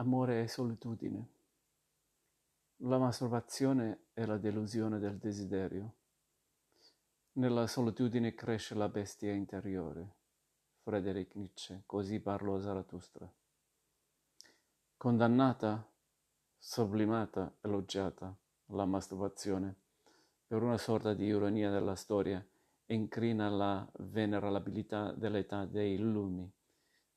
Amore e solitudine. La masturbazione è la delusione del desiderio. Nella solitudine cresce la bestia interiore. Friedrich Nietzsche, così parlò Zarathustra. Condannata, sublimata, elogiata, la masturbazione, per una sorta di ironia della storia, incrina la venerabilità dell'età dei lumi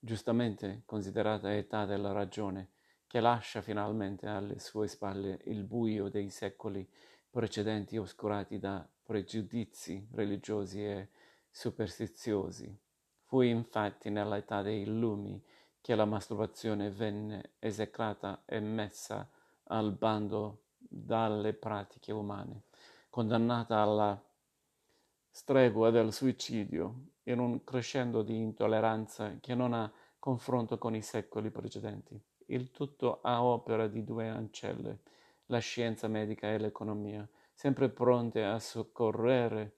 giustamente considerata età della ragione, che lascia finalmente alle sue spalle il buio dei secoli precedenti oscurati da pregiudizi religiosi e superstiziosi. Fu infatti nell'età dei lumi che la masturbazione venne esecrata e messa al bando dalle pratiche umane, condannata alla stregua del suicidio in un crescendo di intolleranza che non ha confronto con i secoli precedenti. Il tutto a opera di due ancelle, la scienza medica e l'economia, sempre pronte a soccorrere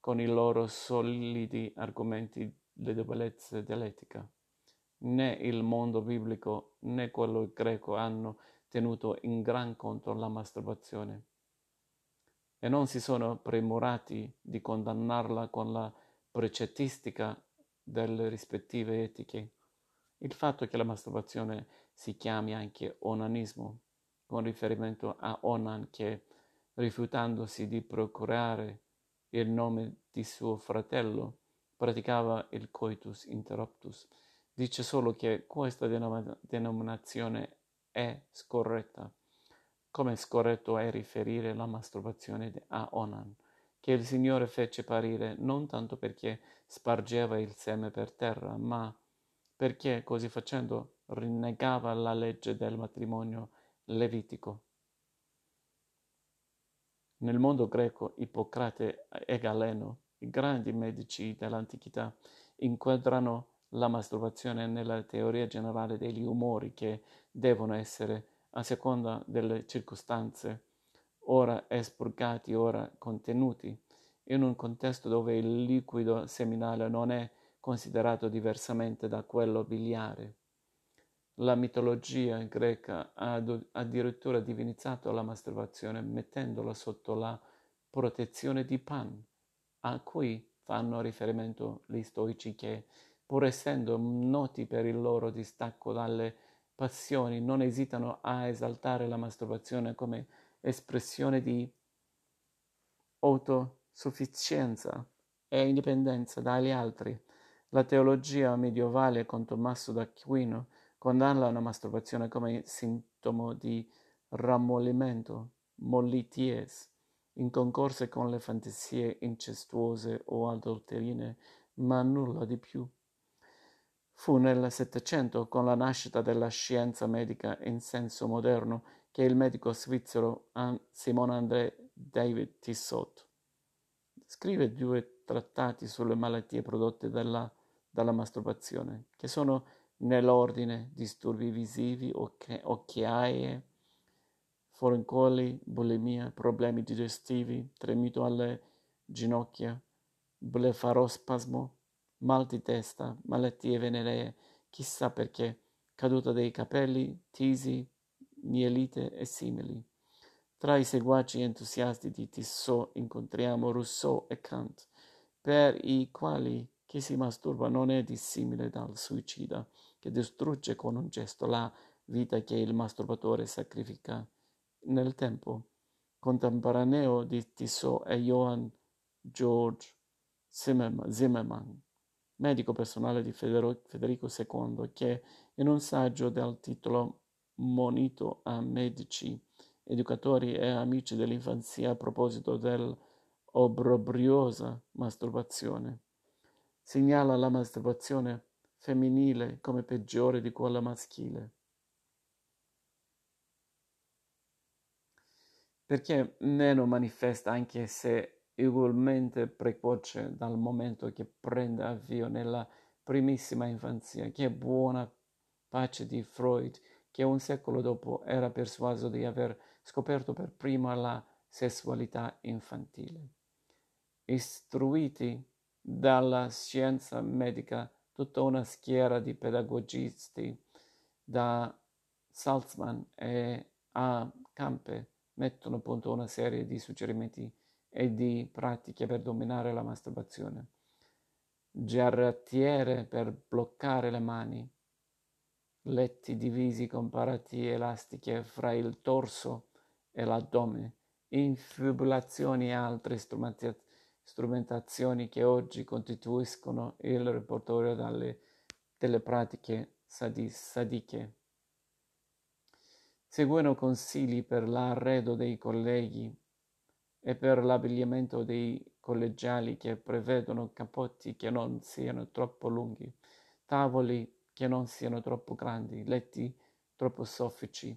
con i loro solidi argomenti le debolezze dell'etica. Né il mondo biblico né quello greco hanno tenuto in gran conto la masturbazione e non si sono premurati di condannarla con la precettistica delle rispettive etiche. Il fatto che la masturbazione si chiami anche onanismo, con riferimento a Onan che, rifiutandosi di procurare il nome di suo fratello, praticava il coitus interruptus, dice solo che questa denominazione è scorretta. Come scorretto è riferire la masturbazione a Onan, che il Signore fece parire non tanto perché spargeva il seme per terra, ma perché così facendo rinnegava la legge del matrimonio levitico. Nel mondo greco, Ippocrate e Galeno, i grandi medici dell'antichità, inquadrano la masturbazione nella teoria generale degli umori che devono essere a seconda delle circostanze, ora espurgati, ora contenuti, in un contesto dove il liquido seminale non è considerato diversamente da quello biliare. La mitologia greca ha addirittura divinizzato la masturbazione mettendola sotto la protezione di Pan, a cui fanno riferimento gli stoici che, pur essendo noti per il loro distacco dalle passioni non esitano a esaltare la masturbazione come espressione di autosufficienza e indipendenza dagli altri. La teologia medievale con Tommaso d'Aquino condanna la masturbazione come sintomo di rammollimento, mollities, in concorso con le fantasie incestuose o adulterine, ma nulla di più. Fu nel Settecento, con la nascita della scienza medica in senso moderno, che il medico svizzero Simon André David Tissot. Scrive due trattati sulle malattie prodotte dalla, dalla masturbazione, che sono nell'ordine disturbi visivi, occhiaie, forincoli, bulimia, problemi digestivi, tremito alle ginocchia, blefarospasmo, mal di testa, malattie veneree, chissà perché, caduta dei capelli, tisi, mielite e simili. Tra i seguaci entusiasti di Tissot incontriamo Rousseau e Kant, per i quali chi si masturba non è dissimile dal suicida, che distrugge con un gesto la vita che il masturbatore sacrifica nel tempo. Contemporaneo di Tissot è Johann George Zimmermann, medico personale di Federico II, che in un saggio dal titolo Monito a medici, educatori e amici dell'infanzia a proposito dell'obbrobriosa masturbazione, segnala la masturbazione femminile come peggiore di quella maschile. Perché meno manifesta anche se ugualmente precoce dal momento che prende avvio nella primissima infanzia, che buona pace di Freud, che un secolo dopo era persuaso di aver scoperto per prima la sessualità infantile. Istruiti dalla scienza medica tutta una schiera di pedagogisti da Salzman e A. Campe mettono a punto una serie di suggerimenti e di pratiche per dominare la masturbazione. Giarrettiere per bloccare le mani, letti divisi con parati elastiche fra il torso e l'addome, infibulazioni e altre strumentazioni che oggi costituiscono il repertorio delle pratiche sadiche. Seguono consigli per l'arredo dei colleghi e per l'abbigliamento dei collegiali che prevedono cappotti che non siano troppo lunghi, tavoli che non siano troppo grandi, letti troppo soffici,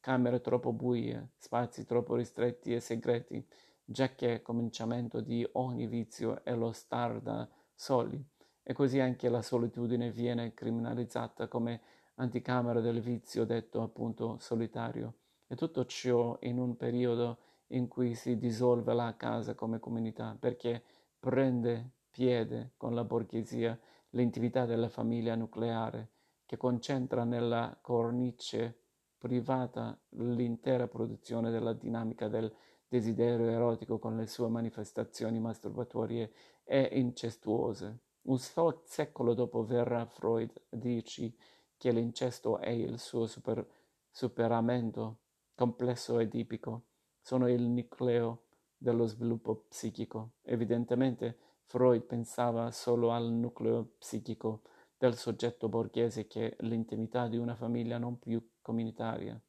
camere troppo buie, spazi troppo ristretti e segreti, già che cominciamento di ogni vizio è lo star da soli, e così anche la solitudine viene criminalizzata come anticamera del vizio detto appunto solitario, e tutto ciò in un periodo in cui si dissolve la casa come comunità, perché prende piede con la borghesia l'intimità della famiglia nucleare, che concentra nella cornice privata l'intera produzione della dinamica del desiderio erotico con le sue manifestazioni masturbatorie e incestuose. Un secolo dopo verrà Freud dirci che l'incesto è il suo super, superamento complesso edipico, sono il nucleo dello sviluppo psichico. Evidentemente Freud pensava solo al nucleo psichico del soggetto borghese che l'intimità di una famiglia non più comunitaria.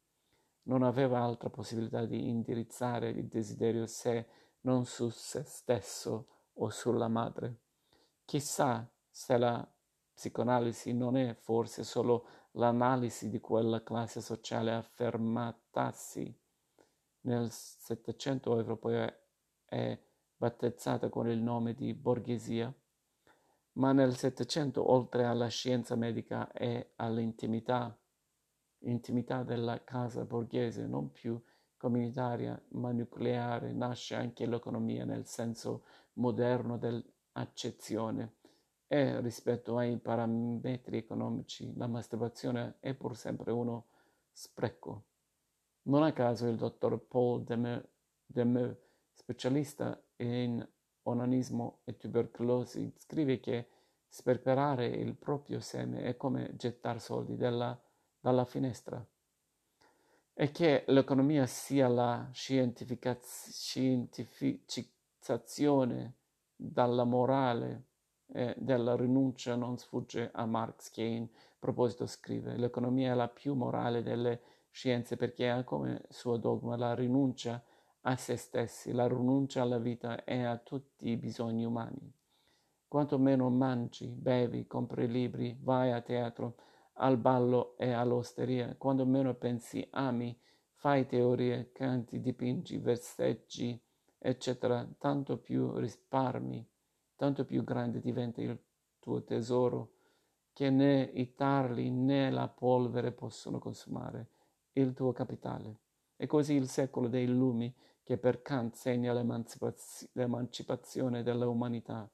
Non aveva altra possibilità di indirizzare il desiderio se non su se stesso o sulla madre. Chissà se la psicoanalisi non è forse solo l'analisi di quella classe sociale affermatasi nel Settecento europeo e battezzata con il nome di borghesia, ma nel Settecento, oltre alla scienza medica e all'intimità, intimità della casa borghese, non più comunitaria ma nucleare, nasce anche l'economia nel senso moderno dell'accezione e rispetto ai parametri economici la masturbazione è pur sempre uno spreco. Non a caso il dottor Paul Demeux, specialista in onanismo e tubercolosi, scrive che sperperare il proprio seme è come gettare soldi dalla, dalla finestra. E che l'economia sia la scientificizzazione dalla morale eh, della rinuncia non sfugge a Marx che in proposito scrive l'economia è la più morale delle scienze perché ha come suo dogma la rinuncia a se stessi, la rinuncia alla vita e a tutti i bisogni umani. Quanto meno mangi, bevi, compri libri, vai a teatro, al ballo e all'osteria, quando meno pensi, ami, fai teorie, canti, dipingi, verseggi, eccetera, tanto più risparmi tanto più grande diventa il tuo tesoro che né i tarli né la polvere possono consumare il tuo capitale. E così il secolo dei lumi che per Kant segna l'emancipaz- l'emancipazione dell'umanità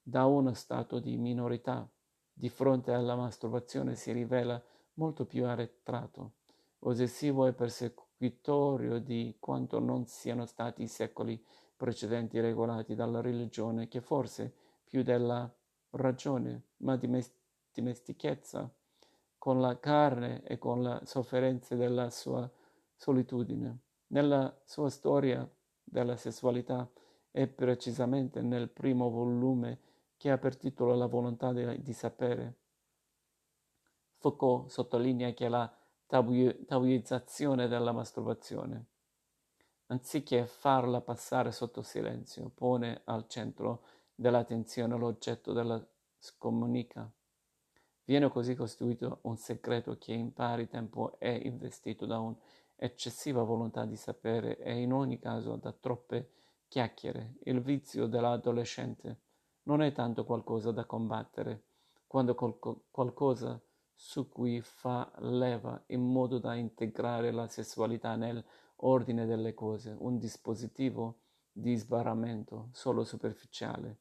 da uno stato di minorità di fronte alla masturbazione si rivela molto più arretrato, ossessivo e persecutorio di quanto non siano stati i secoli precedenti regolati dalla religione che forse più della ragione, ma di dimestichezza con la carne e con le sofferenze della sua solitudine. Nella sua storia della sessualità e precisamente nel primo volume che ha per titolo La volontà di, di sapere. Foucault sottolinea che la tabuizzazione della masturbazione anziché farla passare sotto silenzio, pone al centro dell'attenzione l'oggetto della scomunica. Viene così costituito un segreto che in pari tempo è investito da un'eccessiva volontà di sapere e in ogni caso da troppe chiacchiere. Il vizio dell'adolescente non è tanto qualcosa da combattere, quanto qualcosa su cui fa leva in modo da integrare la sessualità nel ordine delle cose, un dispositivo di sbarramento solo superficiale.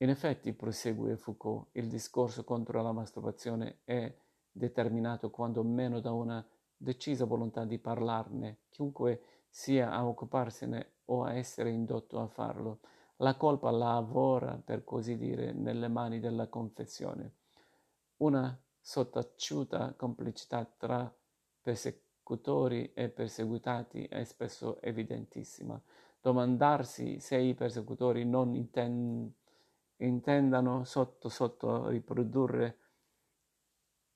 In effetti, prosegue Foucault, il discorso contro la masturbazione è determinato quando meno da una decisa volontà di parlarne, chiunque sia a occuparsene o a essere indotto a farlo. La colpa lavora, per così dire, nelle mani della confessione. Una sottaciuta complicità tra persecutori e perseguitati è spesso evidentissima. Domandarsi se i persecutori non intend- intendano sotto sotto riprodurre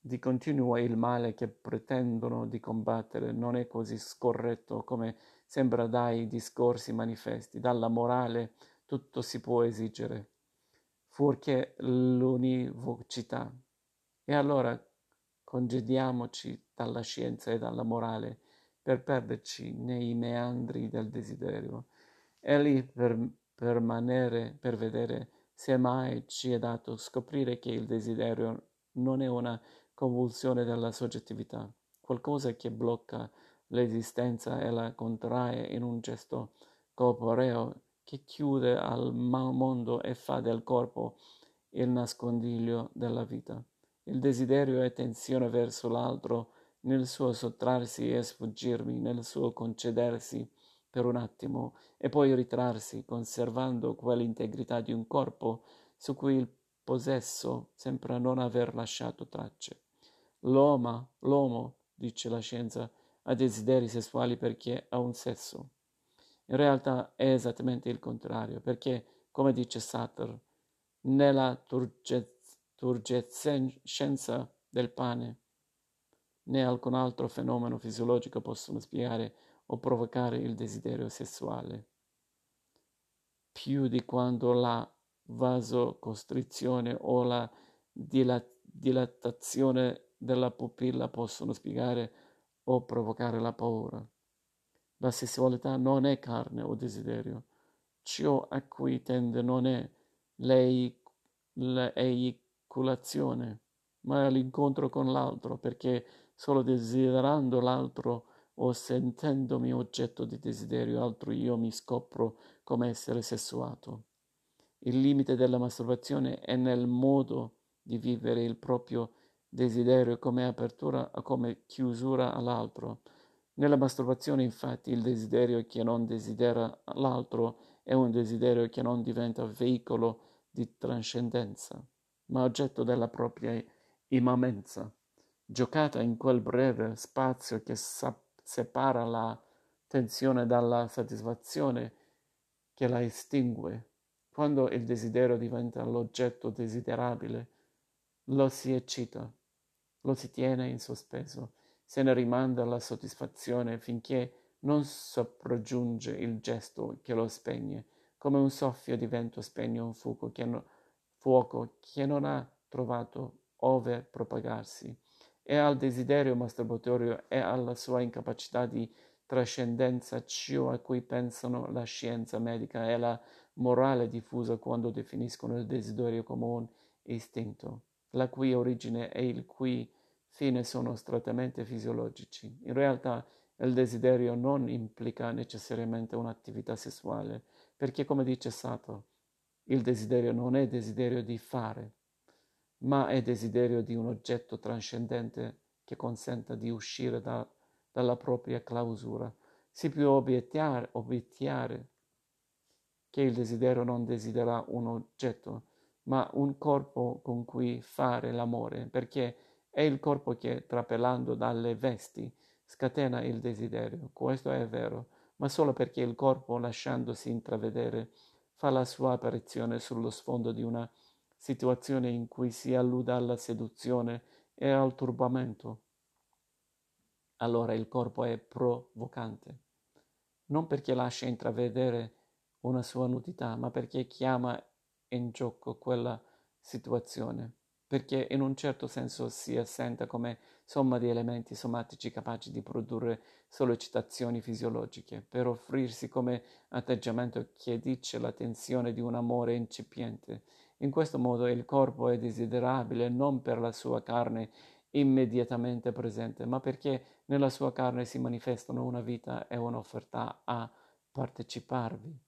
di continuo il male che pretendono di combattere non è così scorretto come sembra dai discorsi manifesti. Dalla morale tutto si può esigere, fuorché l'univocità. E allora congediamoci dalla scienza e dalla morale per perderci nei meandri del desiderio. E lì per permanere, per vedere se mai ci è dato scoprire che il desiderio non è una convulsione della soggettività, qualcosa che blocca l'esistenza e la contrae in un gesto corporeo che chiude al mondo e fa del corpo il nascondiglio della vita. Il desiderio è tensione verso l'altro nel suo sottrarsi e sfuggirmi, nel suo concedersi per un attimo e poi ritrarsi, conservando quell'integrità di un corpo su cui il possesso sembra non aver lasciato tracce. L'uomo, l'uomo, dice la scienza, ha desideri sessuali perché ha un sesso. In realtà è esattamente il contrario, perché, come dice Sartre, nella turgescenza del pane, né alcun altro fenomeno fisiologico possono spiegare o provocare il desiderio sessuale, più di quando la vasocostrizione o la dilatazione della pupilla possono spiegare o provocare la paura. La sessualità non è carne o desiderio. Ciò a cui tende non è l'eiculazione, ma l'incontro con l'altro, perché solo desiderando l'altro o sentendomi oggetto di desiderio altro io mi scopro come essere sessuato. Il limite della masturbazione è nel modo di vivere il proprio desiderio come apertura o come chiusura all'altro. Nella masturbazione, infatti, il desiderio che non desidera l'altro è un desiderio che non diventa veicolo di trascendenza, ma oggetto della propria immanenza, giocata in quel breve spazio che sa- separa la tensione dalla soddisfazione che la estingue. Quando il desiderio diventa l'oggetto desiderabile, lo si eccita lo si tiene in sospeso, se ne rimanda la soddisfazione finché non sopraggiunge il gesto che lo spegne, come un soffio di vento spegne un fuoco che, no, fuoco che non ha trovato ove propagarsi. E al desiderio masturbatorio e alla sua incapacità di trascendenza ciò a cui pensano la scienza medica e la morale diffusa quando definiscono il desiderio come un istinto la cui origine e il cui fine sono strettamente fisiologici. In realtà il desiderio non implica necessariamente un'attività sessuale, perché come dice Sato, il desiderio non è desiderio di fare, ma è desiderio di un oggetto trascendente che consenta di uscire da, dalla propria clausura. Si può obiettare, obiettare che il desiderio non desidera un oggetto, ma un corpo con cui fare l'amore, perché è il corpo che, trapelando dalle vesti, scatena il desiderio. Questo è vero, ma solo perché il corpo, lasciandosi intravedere, fa la sua apparizione sullo sfondo di una situazione in cui si alluda alla seduzione e al turbamento. Allora il corpo è provocante, non perché lascia intravedere una sua nudità, ma perché chiama in gioco quella situazione, perché in un certo senso si assenta come somma di elementi somatici capaci di produrre sollecitazioni fisiologiche, per offrirsi come atteggiamento che dice la tensione di un amore incipiente. In questo modo il corpo è desiderabile non per la sua carne immediatamente presente, ma perché nella sua carne si manifestano una vita e un'offerta a parteciparvi.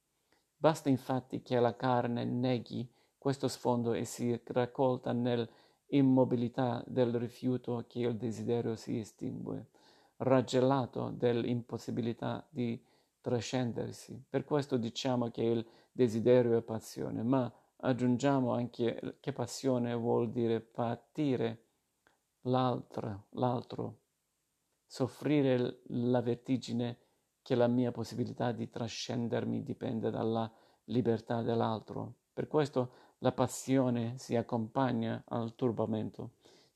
Basta infatti che la carne neghi questo sfondo e si raccolta nell'immobilità del rifiuto che il desiderio si estingue, raggelato dell'impossibilità di trascendersi. Per questo diciamo che il desiderio è passione, ma aggiungiamo anche che passione vuol dire patire l'altro, l'altro soffrire la vertigine che la mia possibilità di trascendermi dipende dalla libertà dell'altro. Per questo la passione si accompagna al turbamento,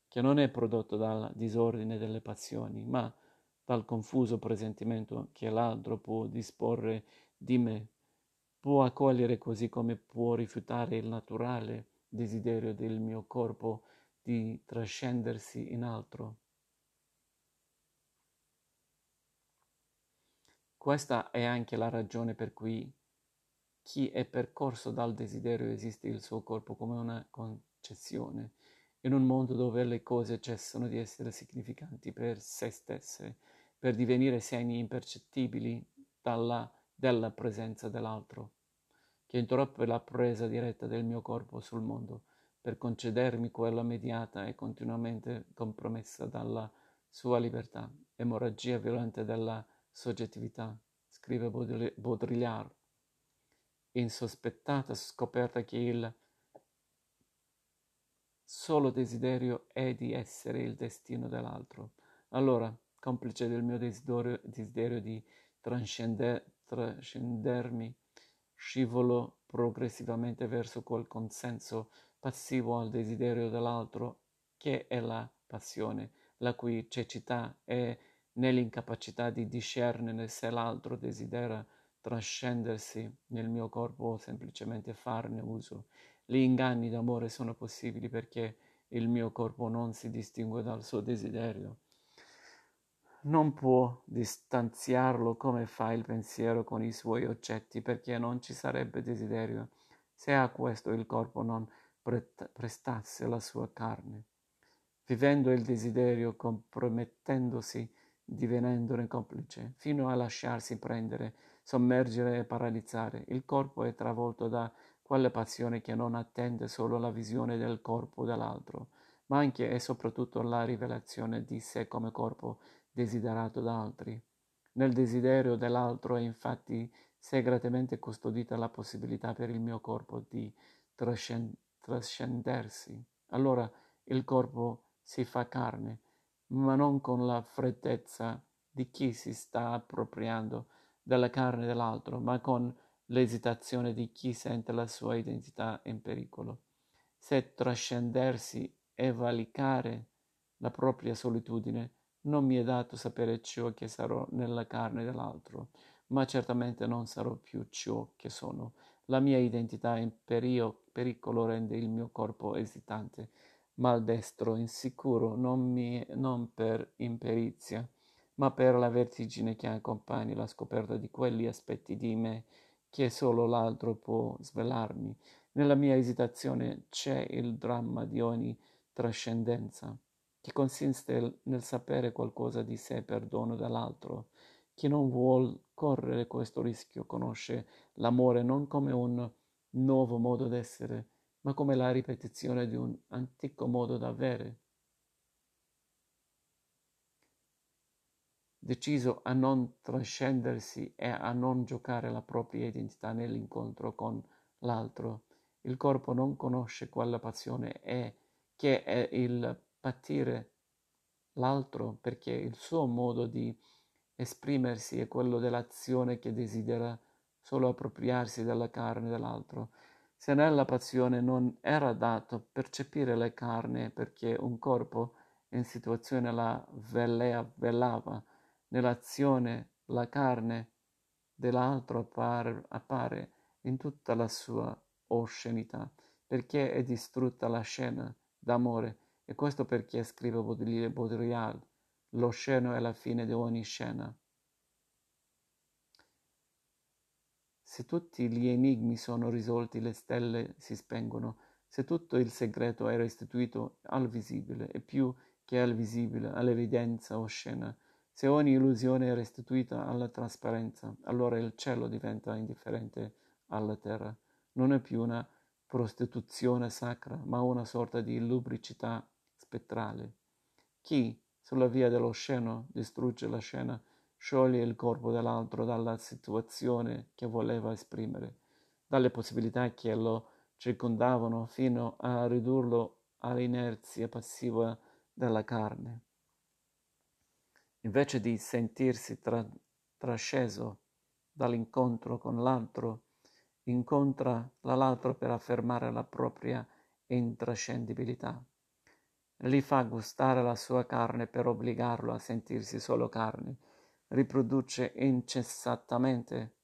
che non è prodotto dal disordine delle passioni, ma dal confuso presentimento che l'altro può disporre di me, può accogliere così come può rifiutare il naturale desiderio del mio corpo di trascendersi in altro. Questa è anche la ragione per cui chi è percorso dal desiderio esiste il suo corpo come una concezione, in un mondo dove le cose cessano di essere significanti per se stesse, per divenire segni impercettibili dalla, della presenza dell'altro, che interrompe la presa diretta del mio corpo sul mondo, per concedermi quella mediata e continuamente compromessa dalla sua libertà, emorragia violenta della soggettività, scrive Baudrillard, insospettata scoperta che il solo desiderio è di essere il destino dell'altro. Allora, complice del mio desiderio, desiderio di trascender, trascendermi, scivolo progressivamente verso quel consenso passivo al desiderio dell'altro che è la passione, la cui cecità è nell'incapacità di discernere se l'altro desidera trascendersi nel mio corpo o semplicemente farne uso. Gli inganni d'amore sono possibili perché il mio corpo non si distingue dal suo desiderio. Non può distanziarlo come fa il pensiero con i suoi oggetti perché non ci sarebbe desiderio se a questo il corpo non prestasse la sua carne. Vivendo il desiderio, compromettendosi divenendone complice, fino a lasciarsi prendere, sommergere e paralizzare. Il corpo è travolto da quella passione che non attende solo la visione del corpo dell'altro, ma anche e soprattutto la rivelazione di sé come corpo desiderato da altri. Nel desiderio dell'altro è infatti segretamente custodita la possibilità per il mio corpo di trascendersi. Allora il corpo si fa carne, ma non con la freddezza di chi si sta appropriando della carne dell'altro, ma con l'esitazione di chi sente la sua identità in pericolo. Se trascendersi e valicare la propria solitudine, non mi è dato sapere ciò che sarò nella carne dell'altro, ma certamente non sarò più ciò che sono. La mia identità in perio, pericolo rende il mio corpo esitante maldestro, insicuro, non, mi, non per imperizia, ma per la vertigine che accompagna la scoperta di quegli aspetti di me che solo l'altro può svelarmi. Nella mia esitazione c'è il dramma di ogni trascendenza, che consiste nel sapere qualcosa di sé per dono dell'altro. Chi non vuol correre questo rischio conosce l'amore non come un nuovo modo d'essere, ma come la ripetizione di un antico modo d'avere. Deciso a non trascendersi e a non giocare la propria identità nell'incontro con l'altro, il corpo non conosce quella passione è, che è il patire l'altro perché il suo modo di esprimersi è quello dell'azione che desidera solo appropriarsi della carne dell'altro. Se nella passione non era dato percepire le carne perché un corpo in situazione la velea, velava, nell'azione la carne dell'altro appare, appare in tutta la sua oscenità, perché è distrutta la scena d'amore, e questo perché scrive Baudrillard, lo sceno è la fine di ogni scena. Se tutti gli enigmi sono risolti, le stelle si spengono. Se tutto il segreto è restituito al visibile, e più che al visibile, all'evidenza oscena, se ogni illusione è restituita alla trasparenza, allora il cielo diventa indifferente alla terra. Non è più una prostituzione sacra, ma una sorta di lubricità spettrale. Chi, sulla via dell'osceno, distrugge la scena, scioglie il corpo dell'altro dalla situazione che voleva esprimere, dalle possibilità che lo circondavano, fino a ridurlo all'inerzia passiva della carne. Invece di sentirsi tra- trasceso dall'incontro con l'altro, incontra l'altro per affermare la propria intrascendibilità. Gli fa gustare la sua carne per obbligarlo a sentirsi solo carne, riproduce incessantemente,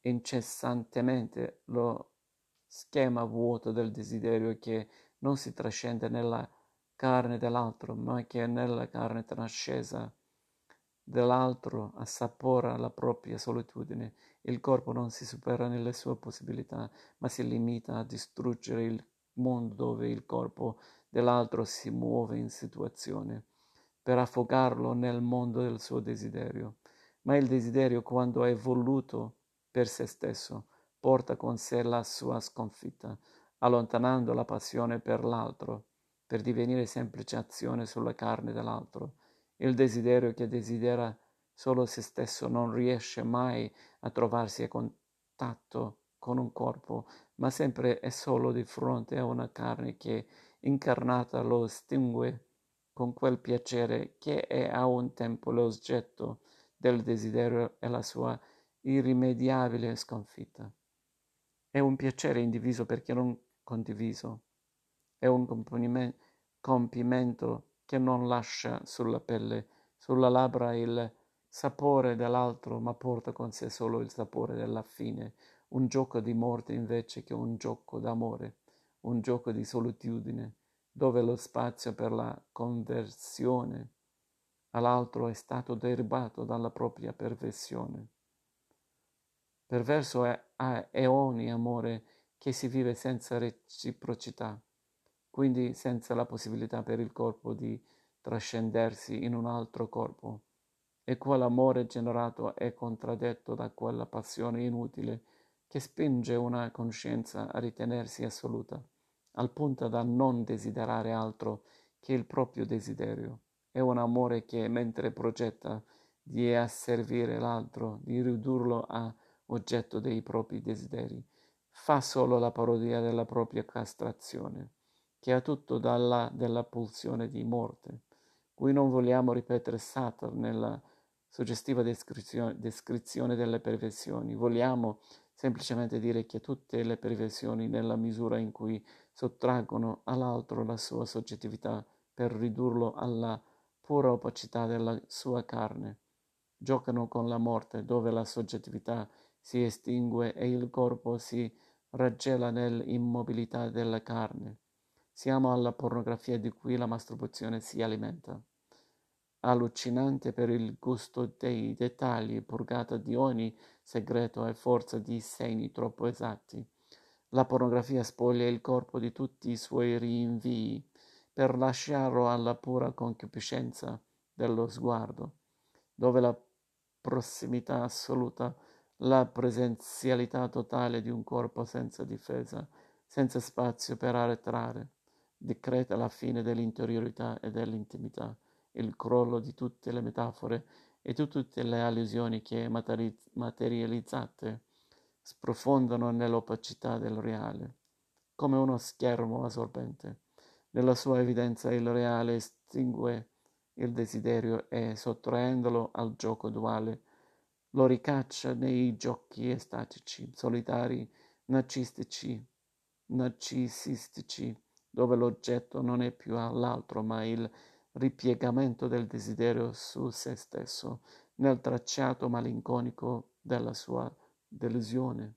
incessantemente lo schema vuoto del desiderio che non si trascende nella carne dell'altro, ma che nella carne trascesa dell'altro assapora la propria solitudine. Il corpo non si supera nelle sue possibilità, ma si limita a distruggere il mondo dove il corpo dell'altro si muove in situazione, per affogarlo nel mondo del suo desiderio. Ma il desiderio, quando è voluto per se stesso, porta con sé la sua sconfitta, allontanando la passione per l'altro, per divenire semplice azione sulla carne dell'altro il desiderio che desidera solo se stesso non riesce mai a trovarsi a contatto con un corpo, ma sempre è solo di fronte a una carne che incarnata lo estingue con quel piacere che è a un tempo l'oggetto del desiderio e la sua irrimediabile sconfitta. È un piacere indiviso perché non condiviso, è un compimento che non lascia sulla pelle, sulla labbra il sapore dell'altro, ma porta con sé solo il sapore della fine, un gioco di morte invece che un gioco d'amore, un gioco di solitudine, dove lo spazio per la conversione all'altro è stato derubato dalla propria perversione. Perverso è a eoni amore che si vive senza reciprocità quindi senza la possibilità per il corpo di trascendersi in un altro corpo. E quell'amore generato è contraddetto da quella passione inutile che spinge una coscienza a ritenersi assoluta, al punto da non desiderare altro che il proprio desiderio. È un amore che, mentre progetta di asservire l'altro, di ridurlo a oggetto dei propri desideri, fa solo la parodia della propria castrazione che ha tutto dalla della pulsione di morte. Qui non vogliamo ripetere Sartre nella suggestiva descrizione, descrizione delle perversioni, vogliamo semplicemente dire che tutte le perversioni, nella misura in cui sottraggono all'altro la sua soggettività per ridurlo alla pura opacità della sua carne, giocano con la morte dove la soggettività si estingue e il corpo si raggela nell'immobilità della carne. Siamo alla pornografia di cui la masturbazione si alimenta. Allucinante per il gusto dei dettagli, purgata di ogni segreto e forza di segni troppo esatti. La pornografia spoglia il corpo di tutti i suoi rinvii per lasciarlo alla pura concupiscenza dello sguardo, dove la prossimità assoluta, la presenzialità totale di un corpo senza difesa, senza spazio per arretrare decreta la fine dell'interiorità e dell'intimità, il crollo di tutte le metafore e di tutte le allusioni che materializzate sprofondano nell'opacità del reale, come uno schermo assorbente. Nella sua evidenza il reale estingue il desiderio e, sottraendolo al gioco duale, lo ricaccia nei giochi estatici, solitari, narcistici, narcisistici, dove l'oggetto non è più all'altro, ma il ripiegamento del desiderio su se stesso, nel tracciato malinconico della sua delusione.